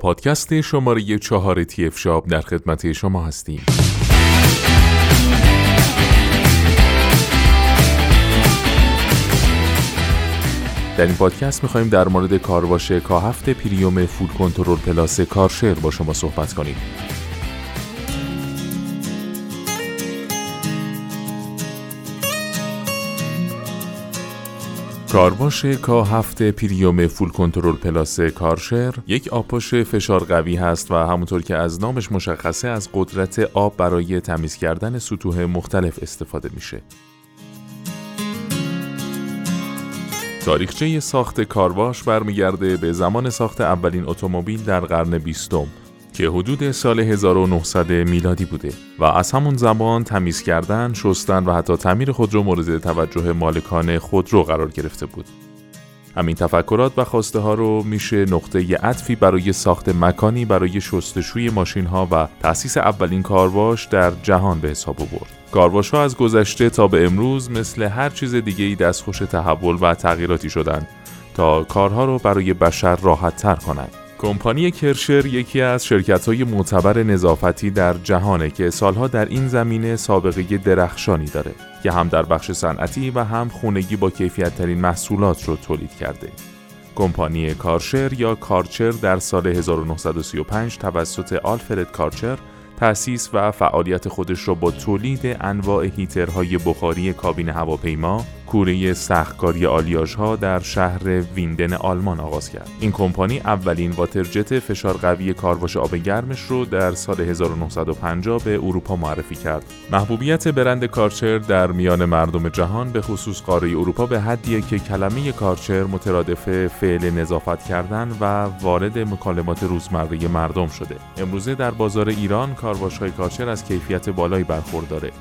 پادکست شماره چهار تیف شاب در خدمت شما هستیم. در این پادکست می‌خواهیم در مورد کارواش کاهفت پریوم فود کنترل پلاس کارشر با شما صحبت کنیم. کارواش کا هفته پریوم فول کنترل پلاس کارشر یک آپاش فشار قوی هست و همونطور که از نامش مشخصه از قدرت آب برای تمیز کردن سطوح مختلف استفاده میشه. تاریخچه ساخت کارواش برمیگرده به زمان ساخت اولین اتومبیل در قرن بیستم که حدود سال 1900 میلادی بوده و از همون زمان تمیز کردن، شستن و حتی تعمیر خودرو مورد توجه مالکان خودرو قرار گرفته بود. همین تفکرات و خواسته ها رو میشه نقطه عطفی برای ساخت مکانی برای شستشوی ماشین ها و تأسیس اولین کارواش در جهان به حساب برد. کارواش ها از گذشته تا به امروز مثل هر چیز دیگه ای دستخوش تحول و تغییراتی شدن تا کارها رو برای بشر راحت تر کنند. کمپانی کرشر یکی از شرکت های معتبر نظافتی در جهانه که سالها در این زمینه سابقه درخشانی داره که هم در بخش صنعتی و هم خونگی با کیفیت ترین محصولات رو تولید کرده. کمپانی کارشر یا کارچر در سال 1935 توسط آلفرد کارچر تأسیس و فعالیت خودش را با تولید انواع هیترهای بخاری کابین هواپیما، کوره سختکاری آلیاژ ها در شهر ویندن آلمان آغاز کرد. این کمپانی اولین واترجت فشار قوی کارواش آب گرمش رو در سال 1950 به اروپا معرفی کرد. محبوبیت برند کارچر در میان مردم جهان به خصوص قاره اروپا به حدیه که کلمه کارچر مترادف فعل نظافت کردن و وارد مکالمات روزمره مردم شده. امروزه در بازار ایران کارواش های کارچر از کیفیت بالایی برخورداره.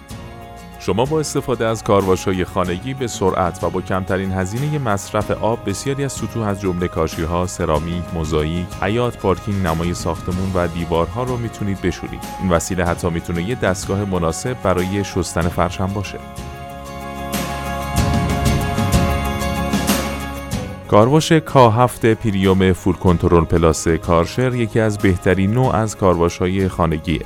شما با استفاده از های خانگی به سرعت و با کمترین هزینه مصرف آب بسیاری از سطوح از جمله ها، سرامیک، موزاییک، حیات، پارکینگ، نمای ساختمون و دیوارها رو می‌تونید بشورید. این وسیله حتی می‌تونه یه دستگاه مناسب برای شستن فرش هم باشه. کارواش کا هفته پریوم فول کنترل پلاس کارشر یکی از بهترین نوع از کارواش های خانگیه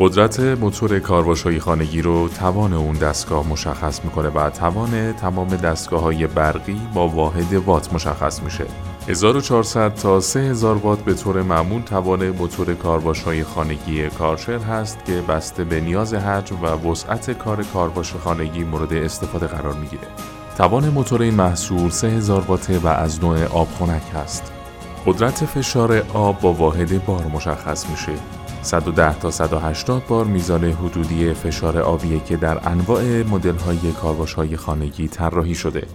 قدرت موتور کارواش های خانگی رو توان اون دستگاه مشخص می‌کنه و توان تمام دستگاه های برقی با واحد وات مشخص میشه. 1400 تا 3000 وات به طور معمول توان موتور کارواش های خانگی کارشر هست که بسته به نیاز حجم و وسعت کار کارواش خانگی مورد استفاده قرار می‌گیره. توان موتور این محصول 3000 واته و از نوع آب خنک هست. قدرت فشار آب با واحد بار مشخص میشه. 110 تا 180 بار میزان حدودی فشار آبیه که در انواع مدل های کارواش های خانگی طراحی شده.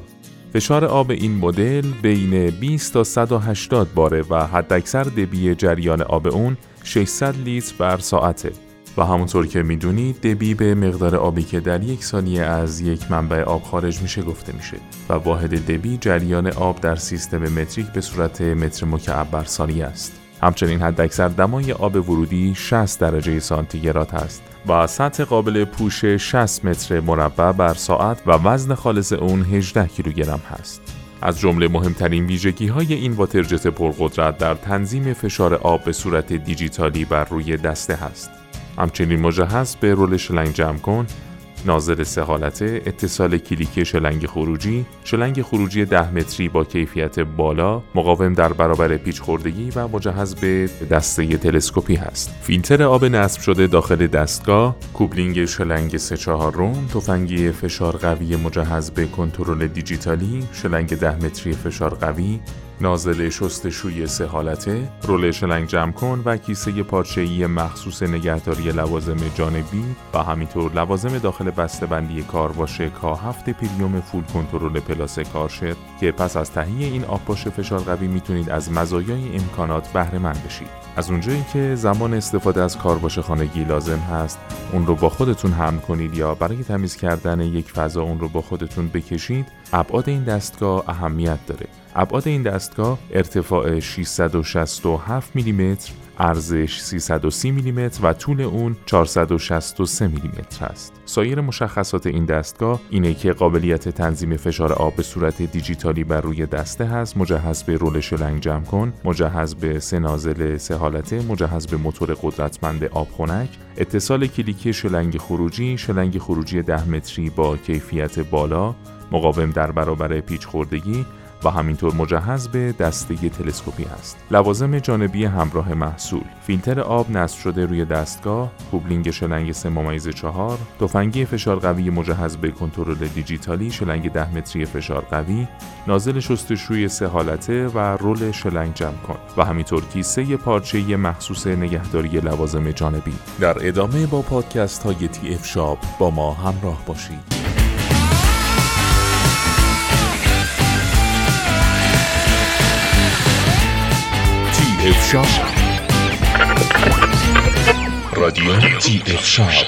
فشار آب این مدل بین 20 تا 180 باره و حداکثر دبی جریان آب اون 600 لیتر بر ساعته. و همونطور که می‌دونید دبی به مقدار آبی که در یک ثانیه از یک منبع آب خارج میشه گفته میشه و واحد دبی جریان آب در سیستم متریک به صورت متر مکعب بر ثانیه است. همچنین حداکثر دمای آب ورودی 60 درجه سانتیگراد است و سطح قابل پوش 60 متر مربع بر ساعت و وزن خالص اون 18 کیلوگرم هست. از جمله مهمترین ویژگی های این واترجت پرقدرت در تنظیم فشار آب به صورت دیجیتالی بر روی دسته هست. همچنین مجهز به رول شلنگ جمع کن ناظر سه حالته اتصال کلیکی شلنگ خروجی شلنگ خروجی ده متری با کیفیت بالا مقاوم در برابر پیچ خوردگی و مجهز به دسته تلسکوپی هست. فیلتر آب نصب شده داخل دستگاه کوبلینگ شلنگ سه چهار روم تفنگی فشار قوی مجهز به کنترل دیجیتالی شلنگ ده متری فشار قوی نازل شستشوی سه حالته، رول شلنگ جمع کن و کیسه پارچه‌ای مخصوص نگهداری لوازم جانبی و همینطور لوازم داخل بسته‌بندی کارواش کا هفت پریوم فول کنترل پلاس کارشر که پس از تهیه این آبپاش فشار قوی می‌تونید از مزایای امکانات بهره مند بشید. از اونجایی که زمان استفاده از کارواش خانگی لازم هست، اون رو با خودتون حمل کنید یا برای تمیز کردن یک فضا اون رو با خودتون بکشید، ابعاد این دستگاه اهمیت داره. ابعاد این دستگاه ارتفاع 667 میلیمتر ارزش 330 میلیمتر و طول اون 463 میلیمتر است. سایر مشخصات این دستگاه اینه که قابلیت تنظیم فشار آب به صورت دیجیتالی بر روی دسته هست، مجهز به رول شلنگ جمع کن، مجهز به سه نازل سه حالته، مجهز به موتور قدرتمند آبخنک، اتصال کلیکی شلنگ خروجی، شلنگ خروجی 10 متری با کیفیت بالا، مقاوم در برابر پیچ خوردگی و همینطور مجهز به دسته تلسکوپی است. لوازم جانبی همراه محصول فیلتر آب نصب شده روی دستگاه، کوپلینگ شلنگ 3 ممیز 4 تفنگی فشار قوی مجهز به کنترل دیجیتالی شلنگ 10 متری فشار قوی، نازل شستشوی سه حالته و رول شلنگ جمع کن و همینطور کیسه پارچه مخصوص نگهداری لوازم جانبی. در ادامه با پادکست های تی اف شاپ با ما همراه باشید. شعب راديو تي اف شعب